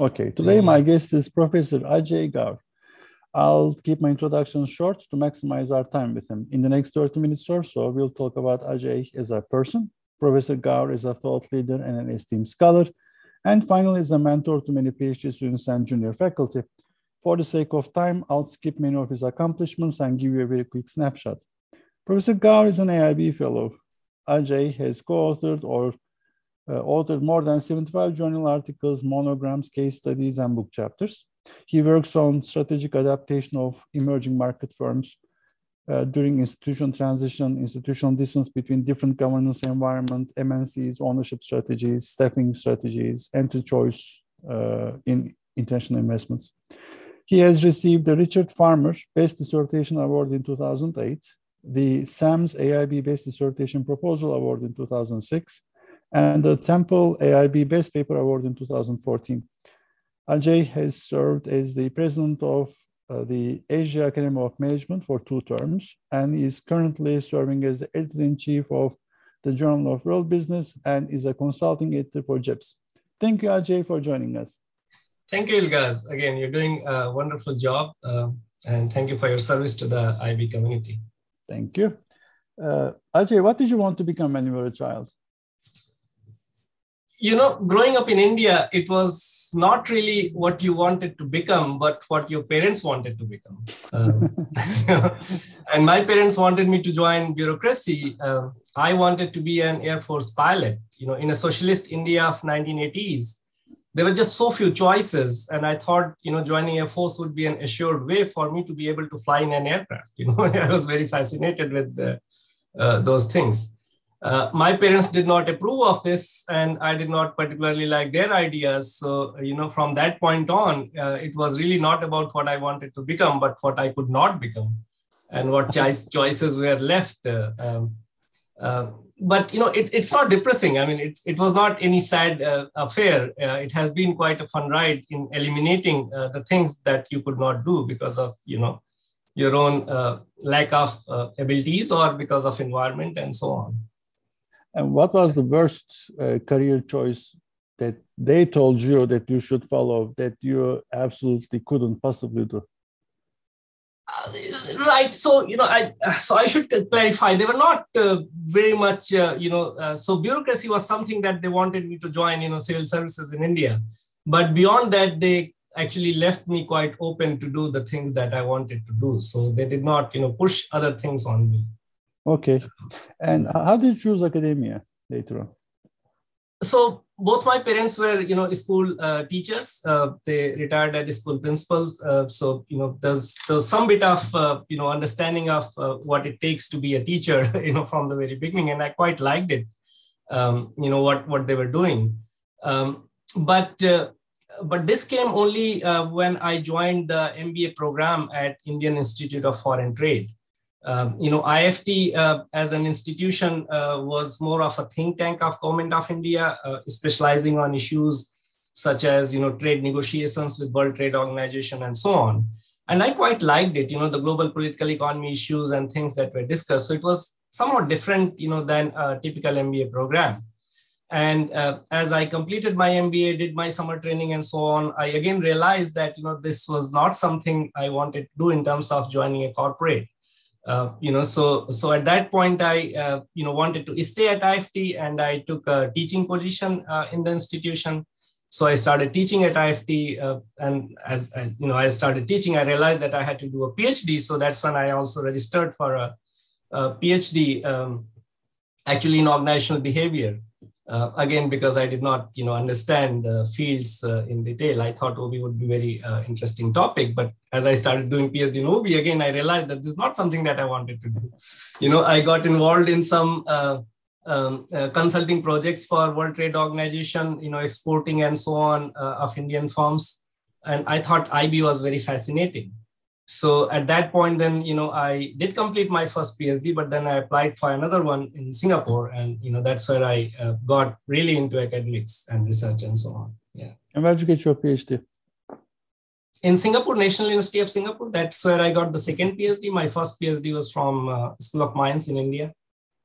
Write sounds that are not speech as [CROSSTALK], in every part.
Okay, today my guest is Professor Ajay Gaur. I'll keep my introduction short to maximize our time with him. In the next 30 minutes or so, we'll talk about Ajay as a person, Professor Gaur is a thought leader and an esteemed scholar, and finally is a mentor to many PhD students and junior faculty. For the sake of time, I'll skip many of his accomplishments and give you a very quick snapshot. Professor Gaur is an AIB fellow. Ajay has co-authored or uh, authored more than 75 journal articles, monograms, case studies, and book chapters. He works on strategic adaptation of emerging market firms uh, during institutional transition, institutional distance between different governance environment, MNCs, ownership strategies, staffing strategies, entry choice uh, in international investments. He has received the Richard Farmer Best Dissertation Award in 2008, the SAMS AIB Best Dissertation Proposal Award in 2006, and the Temple AIB Best Paper Award in 2014. Ajay has served as the president of uh, the Asia Academy of Management for two terms and is currently serving as the editor-in-chief of the Journal of World Business and is a consulting editor for JIBS. Thank you, Ajay, for joining us. Thank you, Ilgaz. Again, you're doing a wonderful job uh, and thank you for your service to the IB community. Thank you. Uh, Ajay, what did you want to become when you were a child? You know, growing up in India, it was not really what you wanted to become, but what your parents wanted to become. Uh, [LAUGHS] and my parents wanted me to join bureaucracy. Uh, I wanted to be an Air Force pilot. You know, in a socialist India of 1980s, there were just so few choices, and I thought, you know, joining Air Force would be an assured way for me to be able to fly in an aircraft. [LAUGHS] You know, I was very fascinated with the, uh, those things. Uh, my parents did not approve of this and i did not particularly like their ideas. So you know from that point on uh, it was really not about what i wanted to become but what i could not become and what [LAUGHS] choice, choices were left uh, um, uh, but you know it, it's not depressing. I mean it, it was not any sad uh, affair. It has been quite a fun ride in eliminating the things that you could not do because of you know your own lack of abilities or because of environment and so on and what was the worst uh, career choice that they told you that you should follow that you absolutely couldn't possibly do? Uh, right. So you know, I so I should clarify. They were not uh, very much. Uh, you know, uh, so bureaucracy was something that they wanted me to join. You know, civil services in India, but beyond that, they actually left me quite open to do the things that I wanted to do. So they did not, you know, push other things on me. Okay. And how did you choose academia later on? So both my parents were, you know, school uh, teachers. Uh, they retired as school principals. Uh, so, you know, there's there's some bit of, uh, you know, understanding of uh, what it takes to be a teacher, [LAUGHS] you know, from the very beginning, and I quite liked it. Um, you know what what they were doing, um, but uh, but this came only when I joined the MBA program at Indian Institute of Foreign Trade. Um, you know, IFT uh, as an institution uh, was more of a think tank of government of India, uh, specializing on issues such as, you know, trade negotiations with World Trade Organization and so on. And I quite liked it, you know, the global political economy issues and things that were discussed. So it was somewhat different, you know, than a typical MBA program. And uh, as I completed my MBA, did my summer training and so on, I again realized that, you know, this was not something I wanted to do in terms of joining a corporate. Uh, you know, so so at that point, I uh, you know wanted to stay at IFT, and I took a teaching position uh, in the institution. So I started teaching at IFT, uh, and as, as, you know, I started teaching. I realized that I had to do a PhD, so that's when I also registered for a, a PhD, um, actually in organizational behavior. Uh, again, because I did not, you know, understand the fields uh, in detail, I thought OB would be very uh, interesting topic. But as I started doing PhD in OB, again, I realized that this is not something that I wanted to do. You know, I got involved in some uh, um, uh, consulting projects for World Trade Organization, you know, exporting and so on uh, of Indian firms, and I thought IB was very fascinating so at that point then you know i did complete my first phd but then i applied for another one in singapore and you know that's where i uh, got really into academics and research and so on. Yeah. And where did you get your phd in singapore national university of singapore that's where i got the second phd my first phd was from uh, school of mines in india.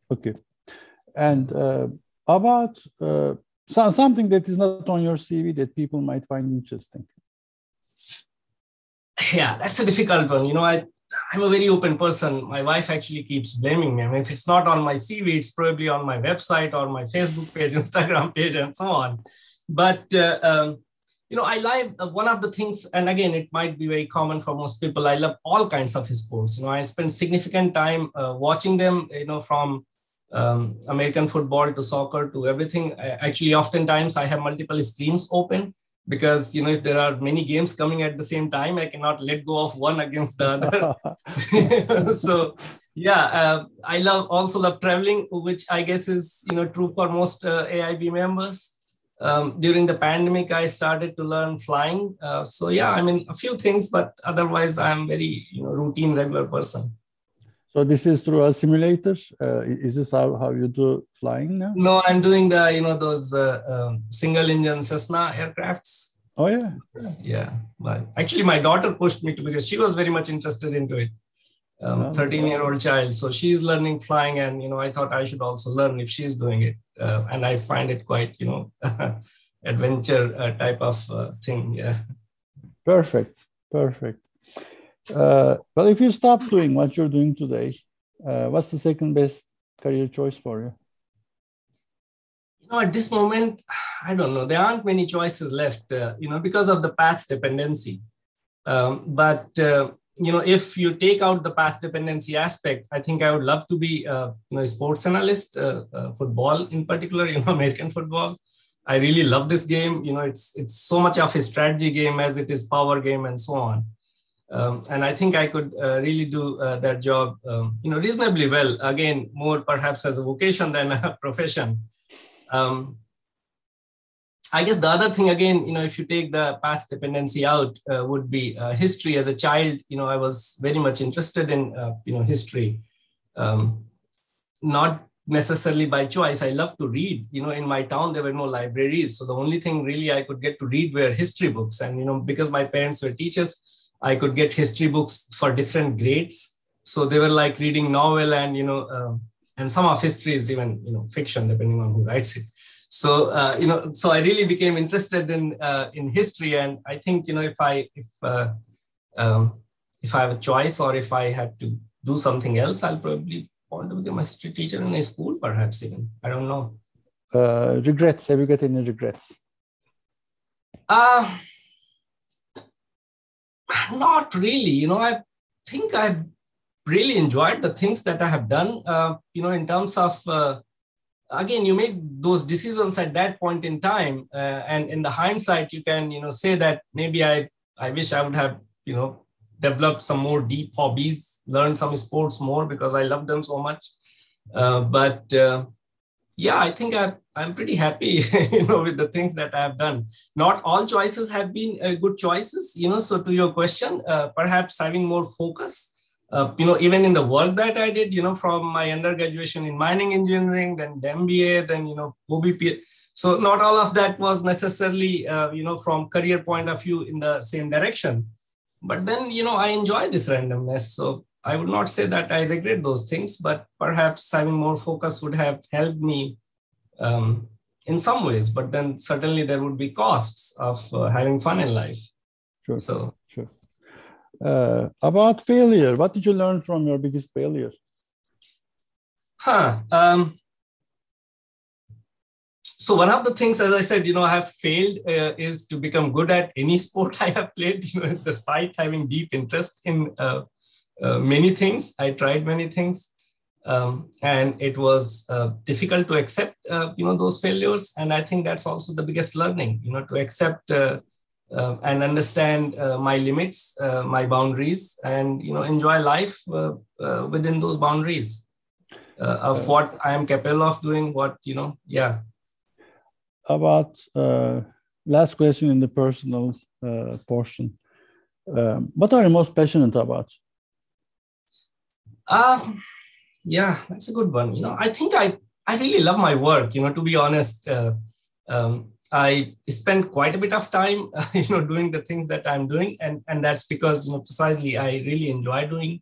Okay. And uh, about uh, so, something that is not on your CV that people might find interesting. [LAUGHS] Yeah, that's a difficult one. You know, I I'm a very open person. My wife actually keeps blaming me. I mean, if it's not on my CV, it's probably on my website or my Facebook page, [LAUGHS] Instagram page, and so on. But uh, um, you know, I like uh, one of the things, and again, it might be very common for most people. I love all kinds of sports. You know, I spend significant time uh, watching them. You know, from um, American football to soccer to everything. I, actually, oftentimes I have multiple screens open because you know if there are many games coming at the same time i cannot let go of one against the other. [LAUGHS] [LAUGHS] So yeah uh, i love also love traveling which i guess is you know true for most uh, aib members. Um, during the pandemic i started to learn flying. Uh, so yeah i mean a few things but otherwise i'm very you know routine regular person so this is through a simulator. Uh, is this how, how you do flying now? No, I'm doing the you know those uh, um, single engine Cessna aircrafts. Oh yeah. Yeah, but actually my daughter pushed me to because she was very much interested into it. Um, 13 year old child, so she's learning flying, and you know I thought I should also learn if she's doing it, uh, and I find it quite you know [LAUGHS] adventure uh, type of uh, thing. Yeah. Perfect. Perfect. Uh, well, if you stop doing what you're doing today, uh, what's the second best career choice for you? You know, at this moment, [SIGHS] I don't know. There aren't many choices left. Uh, you know, because of the path dependency. Um, but uh, you know, if you take out the path dependency aspect, I think I would love to be, uh, you know, a sports analyst, uh, football in particular. [LAUGHS] You know, American football. I really love this game. You know, it's it's so much of a strategy game as it is power game and so on. Um, and I think I could uh, really do uh, that job, um, you know, reasonably well. Again, more perhaps as a vocation than a [LAUGHS] profession. Um, I guess the other thing, again, you know, if you take the path dependency out, uh, would be uh, history. As a child, you know, I was very much interested in, uh, you know, history. Um, not necessarily by choice. I love to read. You know, in my town there were no libraries, so the only thing really I could get to read were history books. And you know, because my parents were teachers I could get history books for different grades. So they were like reading novel and, you know, uh, and some of history is even, you know, fiction, depending on who writes it. So, uh, you know, so I really became interested in, uh, in history. And I think, you know, if I, if, uh, um, if I have a choice or if I had to do something else, I'll probably want to become a history teacher in a school, perhaps even. I don't know. Uh, regrets? Have you got any regrets? Uh, not really. You know, I think I've really enjoyed the things that I have done. Uh, you know, in terms of uh, again, you make those decisions at that point in time, uh, and in the hindsight, you can you know say that maybe I I wish I would have you know developed some more deep hobbies, learned some sports more because I love them so much. Uh, but uh, yeah, I think I I'm pretty happy, [LAUGHS] you know, with the things that I've done. Not all choices have been uh, good choices, you know. So to your question, uh, perhaps having more focus, uh, you know, even in the work that I did, you know, from my undergraduate in mining engineering, then the MBA, then you know, OBP. So not all of that was necessarily, uh, you know, from career point of view in the same direction. But then, you know, I enjoy this randomness. So I would not say that I regret those things, but perhaps having more focus would have helped me um, in some ways, but then certainly there would be costs of uh, having fun in life. Sure. So, sure. Uh, about failure, what did you learn from your biggest failure? Huh. Um, so one of the things, as I said, you know, I have failed uh, is to become good at any [LAUGHS] sport I have played. You know, despite having deep interest in uh, uh, many things, I tried many things. Um, and it was uh, difficult to accept uh, you know those failures. And i think that's also the biggest learning you know to accept uh, uh and understand uh, my limits uh, my boundaries and you know enjoy life within those boundaries of what i am capable of doing what you know yeah. About last question in the personal portion. Um, what are you most passionate about um, yeah that's a good one you know i think i i really love my work you know to be honest uh, um, i spend quite a bit of time uh, [LAUGHS] you know doing the things that i'm doing and and that's because you know precisely i really enjoy doing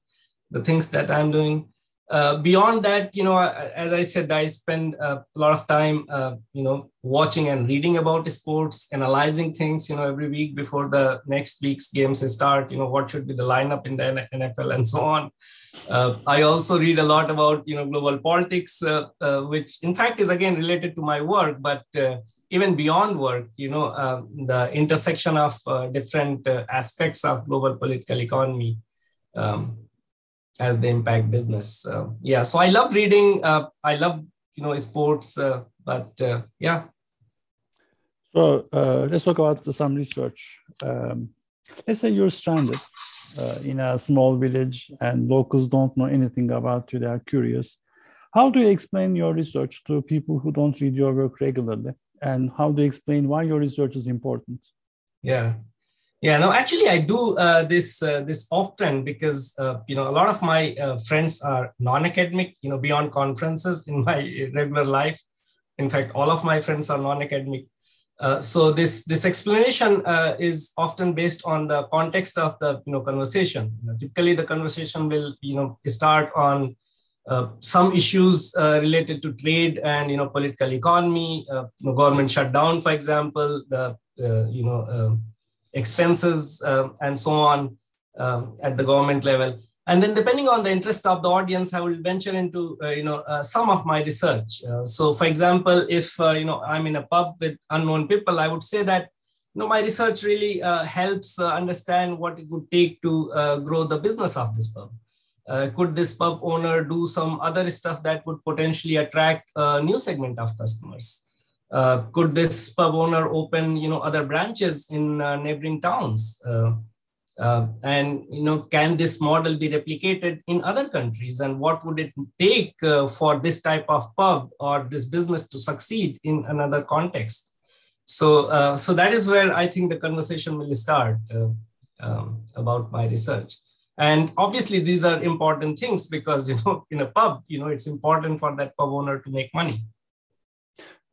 the things that i'm doing uh, beyond that, you know, as I said, I spend a lot of time, uh, you know, watching and reading about sports, analyzing things, you know, every week before the next week's games start. You know, what should be the lineup in the NFL and so on. Uh, I also read a lot about, you know, global politics, uh, uh, which in fact is again related to my work, but even beyond work, you know, the intersection of different aspects of global political economy. Um, as they impact business. Uh, yeah, so I love reading. Uh, I love you know sports, uh, but uh, yeah. So uh, let's talk about some research. Um, let's say you're stranded uh, in a small village and locals don't know anything about you. They are curious. How do you explain your research to people who don't read your work regularly? And how do you explain why your research is important? Yeah, yeah, no, actually, I do uh, this uh, this often because uh, you know a lot of my uh, friends are non-academic. You know, beyond conferences in my [LAUGHS] regular life. In fact, all of my friends are non-academic. Uh, so this this explanation uh, is often based on the context of the you know conversation. You know, typically, the conversation will you know start on some issues related to trade and you know political economy, you know, government shutdown, for example, the you know um, expenses um, and so on um, at the government level. And then depending on the interest of the audience, I will venture into, uh, you know, uh, some of my research. Uh, so for example, if, uh, you know, I'm in a pub with unknown people, I would say that, you know, my research really uh, helps uh, understand what it would take to grow the business of this pub. could this pub owner do some other stuff that would potentially attract a new segment of customers? Could this pub owner open you know other branches in neighboring towns uh, uh, and you know can this model be replicated in other countries? And what would it take uh, for this type of pub or this business to succeed in another context? So so that is where i think the conversation will start um, about my research. And obviously these are important things because you know in a pub you know it's important for that pub owner to make money.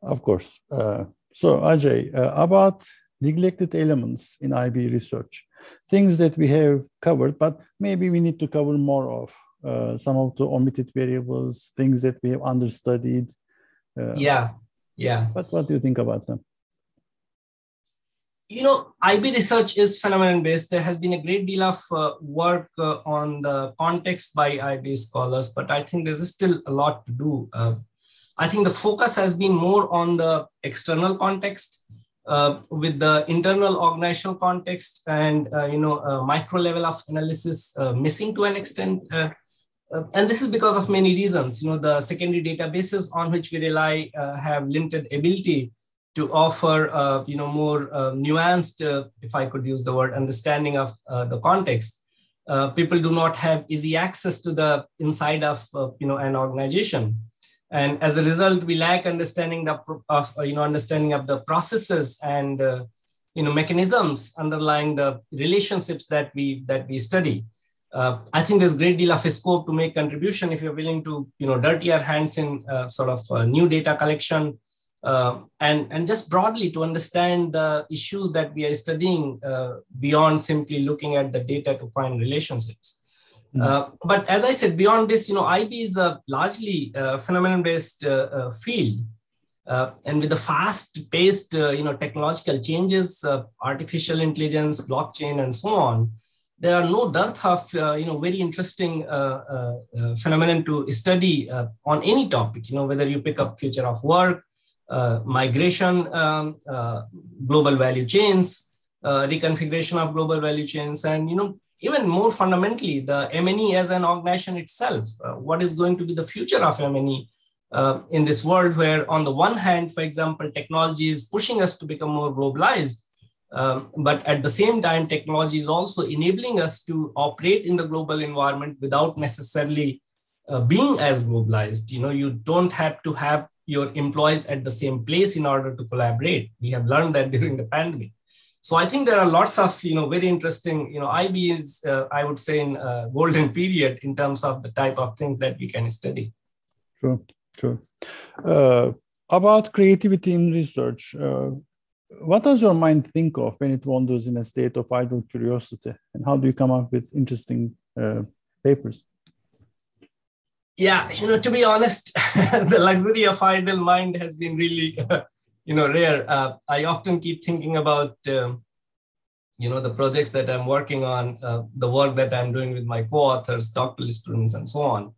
Of course. Uh, so, Ajay, uh, about neglected elements in IB research, things that we have covered, but maybe we need to cover more of uh, some of the omitted variables, things that we have understudied. Uh, yeah, yeah. But what do you think about them? You know, IB research is phenomenon based. There has been a great deal of uh, work uh, on the context by IB scholars, but I think there's still a lot to do I think the focus has been more on the external context uh, with the internal organizational context and uh, you know micro level of analysis uh, missing to an extent. Uh, uh, and this is because of many reasons. You know, the secondary databases on which we rely have limited ability to offer, you know, more nuanced, if I could use the word, understanding of the context. people do not have easy access to the inside of, you know, an organization and as a result we lack understanding of, of you know understanding of the processes and uh, you know mechanisms underlying the relationships that we that we study uh, i think there's a great deal of scope to make contribution if you're willing to you know dirty our hands in uh, sort of uh, new data collection uh, and and just broadly to understand the issues that we are studying uh, beyond simply looking at the data to find relationships. Uh, but as I said, beyond this, you know, IB is a largely uh, phenomenon-based uh, uh field, uh, and with the fast-paced, you know, technological changes, artificial intelligence, blockchain, and so on, there are no dearth of you know very interesting phenomenon to study on any topic. You know, whether you pick up future of work, migration, um, global value chains, reconfiguration of global value chains, and you know even more fundamentally, the MNE as an organization itself, uh, what is going to be the future of MNE uh, in this world where on the one hand, for example, technology is pushing us to become more globalized, um, but at the same time, technology is also enabling us to operate in the global environment without necessarily uh, being as globalized. You know, you don't have to have your employees at the same place in order to collaborate. We have learned that [LAUGHS] during the pandemic. So I think there are lots of you know very interesting you know IB is uh, I would say in a golden period in terms of the type of things that we can study. True, true. Uh, about creativity in research, uh, what does your mind think of when it wanders in a state of idle curiosity, and how do you come up with interesting uh, papers? Yeah, you know, to be honest, [LAUGHS] the luxury of idle mind has been really, [LAUGHS] you know, rare. Uh, I often keep thinking about, um, you know, the projects that I'm working on, uh, the work that I'm doing with my co-authors, doctoral students, and so on.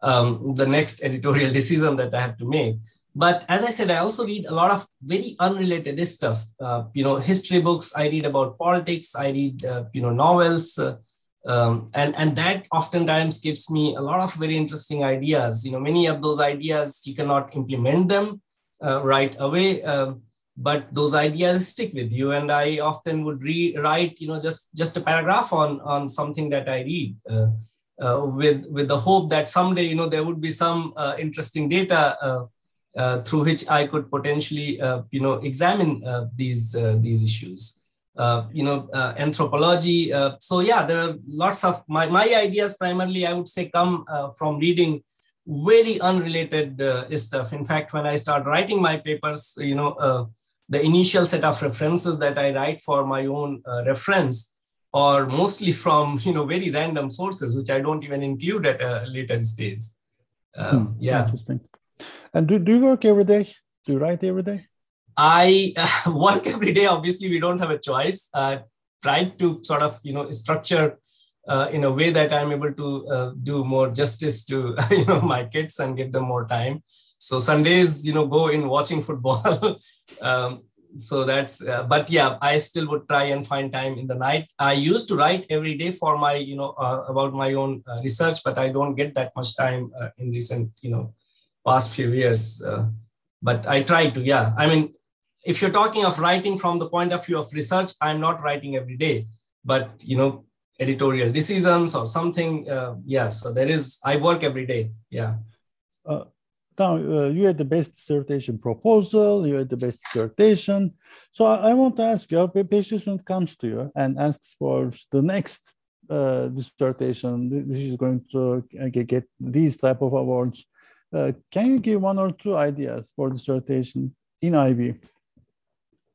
Um, the next editorial [LAUGHS] decision that I have to make. But as I said, I also read a lot of very unrelated stuff. Uh, you know, history books. I read about politics. I read, uh, you know, novels. Uh, um, and and that oftentimes gives me a lot of very interesting ideas you know many of those ideas you cannot implement them uh, right away um, but those ideas stick with you and i often would rewrite you know just just a paragraph on on something that i read uh, uh, with with the hope that someday you know there would be some uh, interesting data uh, through which i could potentially you know examine these these issues uh, you know, uh, anthropology. Uh, so yeah, there are lots of my, my ideas primarily, I would say, come from reading very unrelated uh, stuff. In fact, when I start writing my papers, you know, the initial set of references that I write for my own reference are mostly from, you know, very random sources, which I don't even include at a later stage. Hmm, yeah. Interesting. And do, do you work every day? Do you write every day? I uh, [LAUGHS] work every day. Obviously, we don't have a choice. Uh, try to sort of you know structure uh, in a way that I'm able to uh, do more justice to [LAUGHS] you know my kids and give them more time. So Sundays, you know, go in watching football. [LAUGHS] um, so that's uh, but yeah i still would try and find time in the night i used to write every day for my you know uh, about my own uh, research but i don't get that much time uh, in recent you know past few years uh, but i try to yeah i mean if you're talking of writing from the point of view of research, I'm not writing every day, but you know, editorial decisions or something. Uh, yeah, so there is. I work every day. Yeah. Uh, now uh, you had the best dissertation proposal. You had the best dissertation. So I, I want to ask you, a patient comes to you and asks for the next uh, dissertation, which is going to uh, get these type of awards. Uh, can you give one or two ideas for dissertation in IB?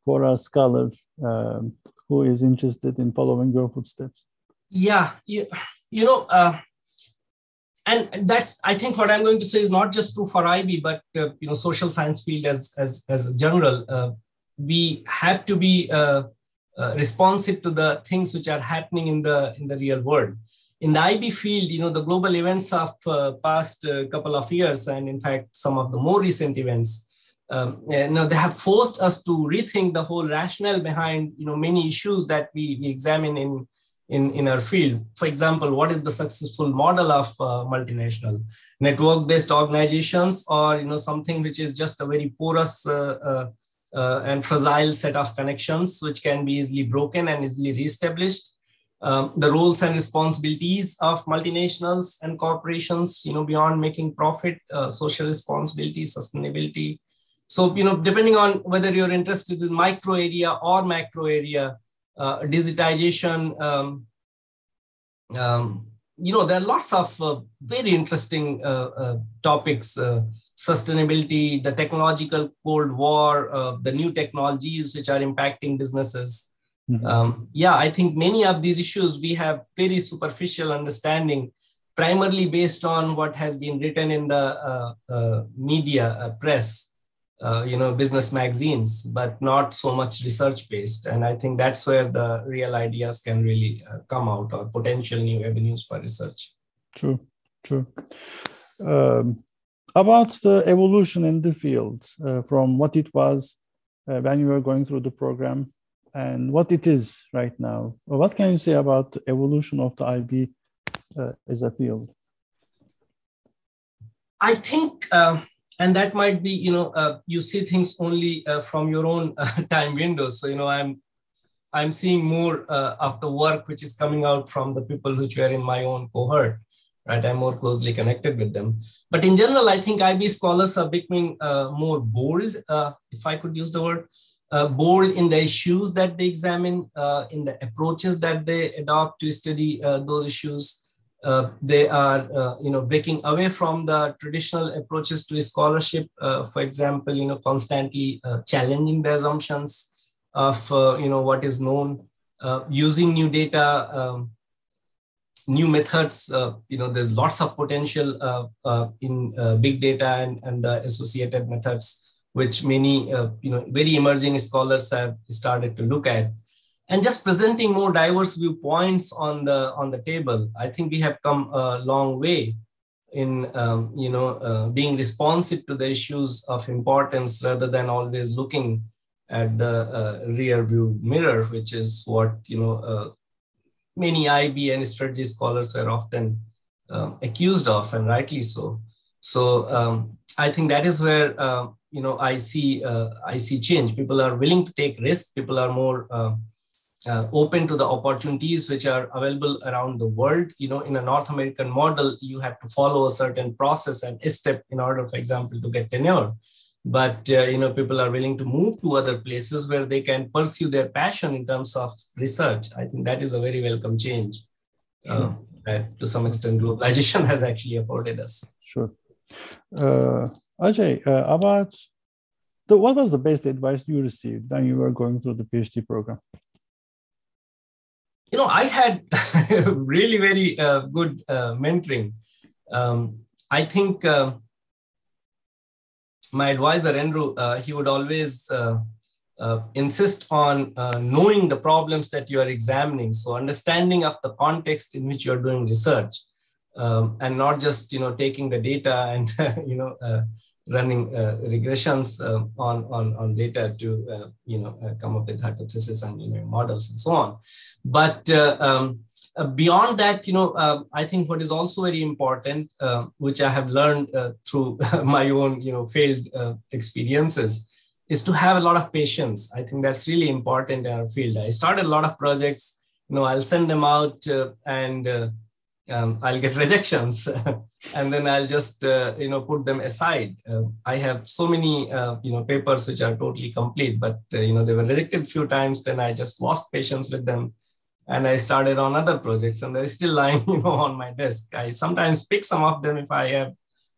for a scholar um, who is interested in following your footsteps? Yeah, you, you know, uh, and that's I think what I'm going to say is not just true for IB, but uh, you know, social science field as as as a general. Uh, we have to be uh, uh, responsive to the things which are happening in the in the real world. In the IB field, you know, the global events of uh, past couple of years, and in fact, some of the more recent events um, you know, they have forced us to rethink the whole rationale behind you know many issues that we, we examine in, in in our field. For example, what is the successful model of uh, multinational network-based organizations, or you know something which is just a very porous uh, uh, uh and fragile set of connections which can be easily broken and easily reestablished. Um, the roles and responsibilities of multinationals and corporations, you know, beyond making profit, uh, social responsibility, sustainability, so, you know, depending on whether you're interested in micro area or macro area, uh, digitization, um, um, you know, there are lots of uh, very interesting uh, uh topics, uh, sustainability, the technological cold war, uh, the new technologies which are impacting businesses. Mm-hmm. Um, yeah, I think many of these issues we have very superficial understanding, primarily based on what has been written in the media press you know business magazines but not so much research based and i think that's where the real ideas can really uh, come out or potential new avenues for research. True true. Um, about the evolution in the field uh, from what it was uh, when you were going through the program and what it is right now. What can you say about the evolution of the ib uh, as a field? I think uh, and that might be you know uh, you see things only uh, from your own uh, [LAUGHS] time windows so you know i'm i'm seeing more uh, of the work which is coming out from the people which were in my own cohort right? I'm more closely connected with them. But in general i think ib scholars are becoming uh, more bold uh, if i could use the word bold in the issues that they examine in the approaches that they adopt to study those issues uh, they are, uh, you know, breaking away from the traditional approaches to scholarship. Uh, for example, you know, constantly uh, challenging the assumptions of, uh, you know, what is known, using new data, um, new methods. You know, there's lots of potential in big data and, and the associated methods, which many you know very emerging scholars have started to look at. And just presenting more diverse viewpoints on the on the table, I think we have come a long way in um, you know uh, being responsive to the issues of importance rather than always looking at the rear view mirror, which is what you know many IB and strategy scholars are often um, accused of, and rightly so. So um, I think that is where uh, you know I see uh, I see change. People are willing to take risks. People are more uh, open to the opportunities which are available around the world. You know, in a North American model, you have to follow a certain process and step in order, for example, to get tenure. But uh, you know people are willing to move to other places where they can pursue their passion in terms of research. I think that is a very welcome change uh, that to some extent globalization [LAUGHS] has actually afforded us. Sure. Uh, ajay uh, about the, what was the best advice you received when you were going through the phd program you know i had [LAUGHS] really very uh, good uh, mentoring um, i think uh, my advisor Andrew, uh, he would always uh, uh, insist on knowing the problems that you are examining. So understanding of the context in which you are doing research, um, and not just you know taking the data and [LAUGHS] you know running uh, regressions on, on on data to you know come up with hypotheses and you know models and so on. But um, uh, beyond that, you know, uh, I think what is also very important, uh, which I have learned uh, through [LAUGHS] my own, you know, failed uh, experiences, is to have a lot of patience. I think that's really important in our field. I started a lot of projects. You know, I'll send them out uh, and um, I'll get [LAUGHS] rejections, and then I'll just, you know, put them aside. I have so many, you know, papers which are totally complete, but you know, they were rejected a few times. Then I just lost patience with them and I started on other projects and they're still [LAUGHS] lying, you know, on my desk. I sometimes pick some of them if I have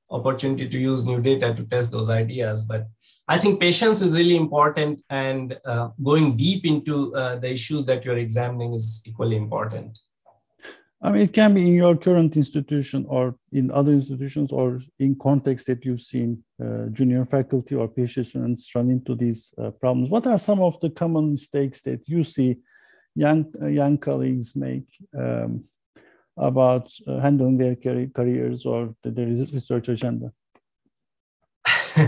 opportunity to use new data to test those ideas. But I think patience is really important and uh, going deep into uh, the issues that you're examining is equally important. I mean, it can be in your current institution or in other institutions or in context that you've seen uh, junior faculty or PhD students run into these uh, problems. What are some of the common mistakes that you see young young colleagues make um, about uh, handling their careers or their research agenda? [LAUGHS]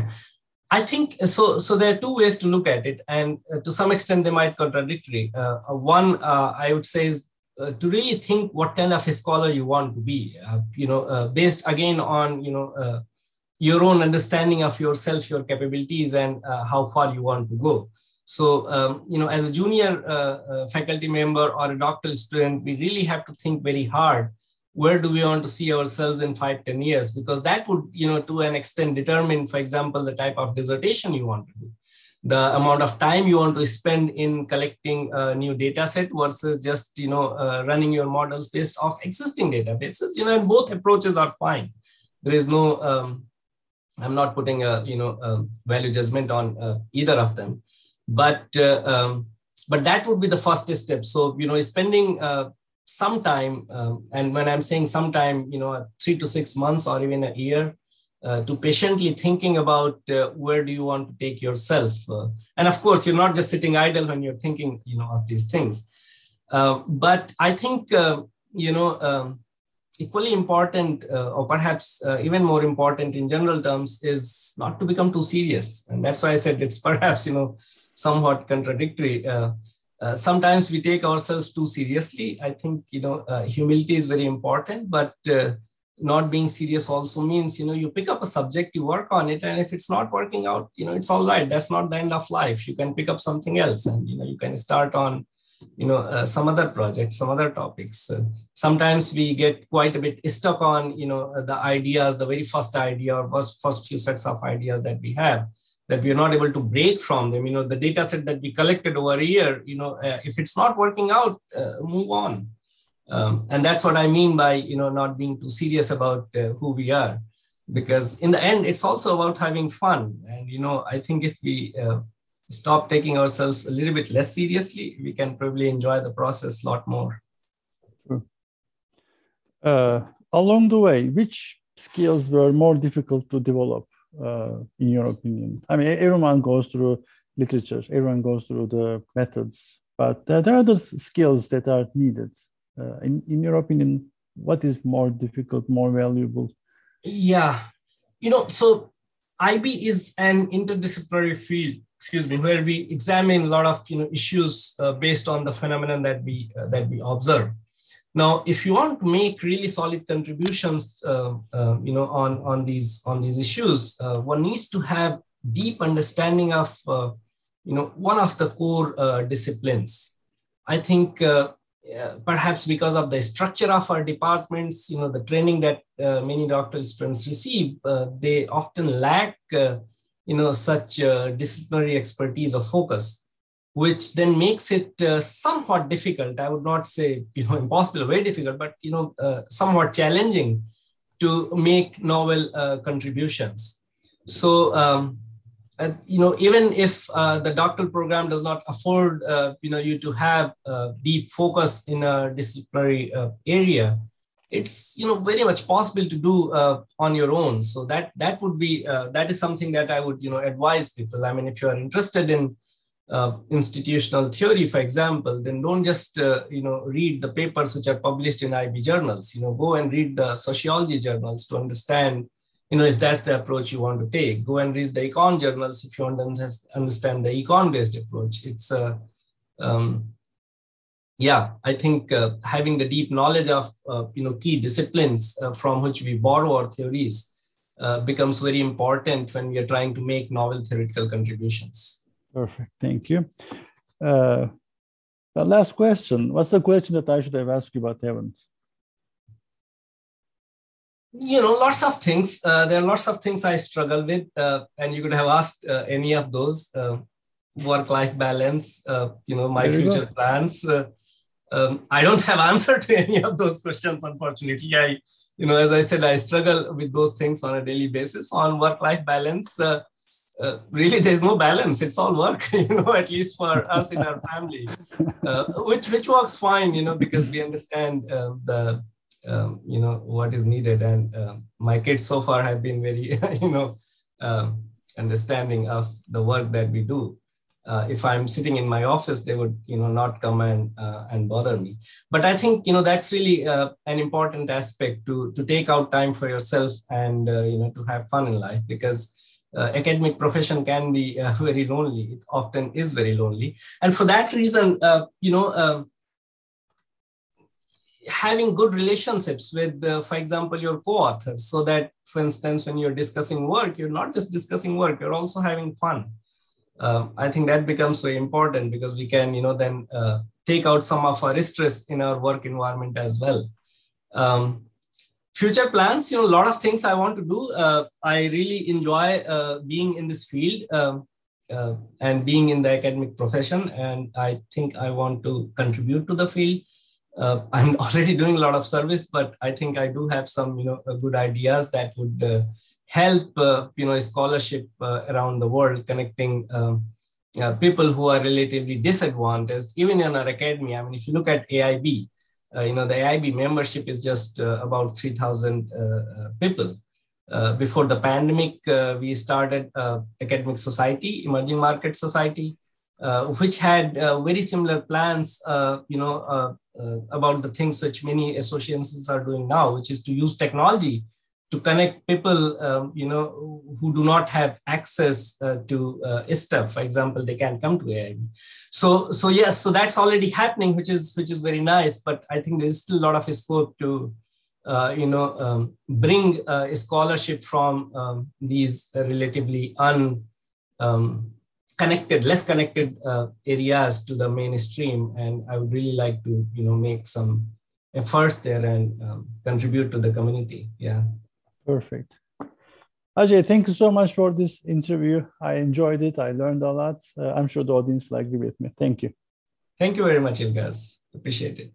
I think so. So there are two ways to look at it, and uh, to some extent they might contradictory. Uh, uh one uh, I would say is uh, to really think what kind of a scholar you want to be. you know, based again on you know your own understanding of yourself, your capabilities, and how far you want to go. So, um, you know, as a junior uh, uh, faculty member or a doctoral student, we really have to think very hard. Where do we want to see ourselves in five ten years? Because that would, you know, to an extent determine, for example, the type of dissertation you want to do, the amount of time you want to spend in collecting a new data set versus just, you know, uh, running your models based off existing databases. You know, and both approaches are fine. There is no, um, I'm not putting a, you know, a value judgment on uh, either of them but uh, um, but that would be the first step so you know spending uh, some time um, and when i'm saying some time you know three to six months or even a year uh, to patiently thinking about uh, where do you want to take yourself uh, and of course you're not just sitting idle when you're thinking you know of these things uh, but i think you know um, equally important or perhaps even more important in general terms is not to become too serious and that's why i said it's [LAUGHS] perhaps you know somewhat contradictory. Uh, uh, sometimes we take ourselves too seriously. I think you know uh, humility is very important, but uh, not being serious also means you know you pick up a subject, you work on it, and if it's not working out, you know it's all right. That's not the end of life. You can pick up something else, and you know you can start on you know uh, some other projects some other topics uh, sometimes we get quite a bit stuck on you know the ideas the very first idea or first, first few sets of ideas that we have that we are not able to break from them. You know, the data set that we collected over a year, you know, uh, if it's not working out, uh, move on. Um, and that's what I mean by, you know, not being too serious about uh, who we are. Because in the end, it's also about having fun. And, you know, I think if we uh, stop taking ourselves a little bit less seriously, we can probably enjoy the process a lot more. Uh, along the way, which skills were more difficult to develop, uh, in your opinion? I mean, everyone goes through literature, everyone goes through the methods, but there are other skills that are needed. Uh, in, in your opinion, what is more difficult, more valuable? Yeah, you know, so IB is an interdisciplinary field, excuse me, where we examine a lot of you know issues uh, based on the phenomenon that we uh, that we observe. Now, if you want to make really solid contributions, uh, uh you know, on on these on these issues, uh, one needs to have deep understanding of you know one of the core disciplines. I think perhaps because of the structure of our departments, you know, the training that uh, many doctoral students receive, uh, they often lack, uh, you know, such uh, disciplinary expertise or focus, which then makes it uh, somewhat difficult. I would not say, you know, impossible, very difficult, but, you know, somewhat challenging to make novel contributions. So, um, uh, you know, even if uh, the doctoral program does not afford, uh, you know, you to have deep focus in a disciplinary area, it's you know very much possible to do uh, on your own. So that that would be uh, that is something that i would you know advise people. I mean if you are interested in uh, institutional theory for example then don't just you know read the papers which are published in ib journals. You know go and read the sociology journals to understand you know, if that's the approach you want to take, go and read the econ journals if you want to understand the econ-based approach. It's uh, um, yeah, I think uh, having the deep knowledge of uh, you know key disciplines uh, from which we borrow our theories uh, becomes very important when we are trying to make novel theoretical contributions. Perfect, thank you. Uh, last question. What's the question that I should have asked you but haven't? You know lots of things. Uh, there are lots of things i struggle with uh, and you could have asked uh, any of those uh, work life balance uh, you know my future plans. Uh, um, i don't have answer to any of those questions unfortunately. I you know as i said i struggle with those things on a daily basis. On work life balance really there's no balance. It's all work [LAUGHS] you know at least for us in our family. [LAUGHS] Which which works fine you know because we understand the um, you know what is needed. And uh, my kids so far have been very [LAUGHS] you know um, understanding of the work that we do. Uh, if i'm sitting in my office they would you know not come and uh, and bother me. But i think you know that's really uh, an important aspect to to take out time for yourself and uh, you know to have fun in life because uh, academic profession can be uh, [LAUGHS] very lonely. It often is very lonely. And for that reason you know um, having good relationships with, uh, for example, your co-authors, so that, for instance, when you're discussing work, you're not just discussing work, you're also having fun. Um, I think that becomes very important because we can, you know, then uh, take out some of our stress in our work environment as well. Um, future plans, you know, a lot of things I want to do. Uh, I really enjoy uh, being in this field. Um, uh, and being in the academic profession, and I think I want to contribute to the field uh, I'm [LAUGHS] already doing a lot of service, but I think I do have some, you know, uh, good ideas that would uh, help, uh, you know, scholarship uh, around the world, connecting um, uh, people who are relatively disadvantaged, even in our academy. I mean, if you look at AIB, you know, the AIB membership is just about 3,000 people. before the pandemic, we started Academic Society, Emerging Market Society, which had very similar plans, you know, about the things which many associations are doing now, which is to use technology to connect people, um, you know, who do not have access uh, to stuff. For example, they can't come to AIB. So, so yes, so that's already happening, which is which is very nice. But I think there's still a lot of scope to uh, you know, um, bring uh, scholarship from um, these relatively un, um, connected, less connected uh, areas to the mainstream. And I would really like to, you know, make some efforts there and um, contribute to the community. Yeah. Perfect. Ajay, thank you so much for this interview. I enjoyed it. I learned a lot. Uh, I'm sure the audience will agree with me. Thank you. Thank you very much, Ilgaz. Appreciate it.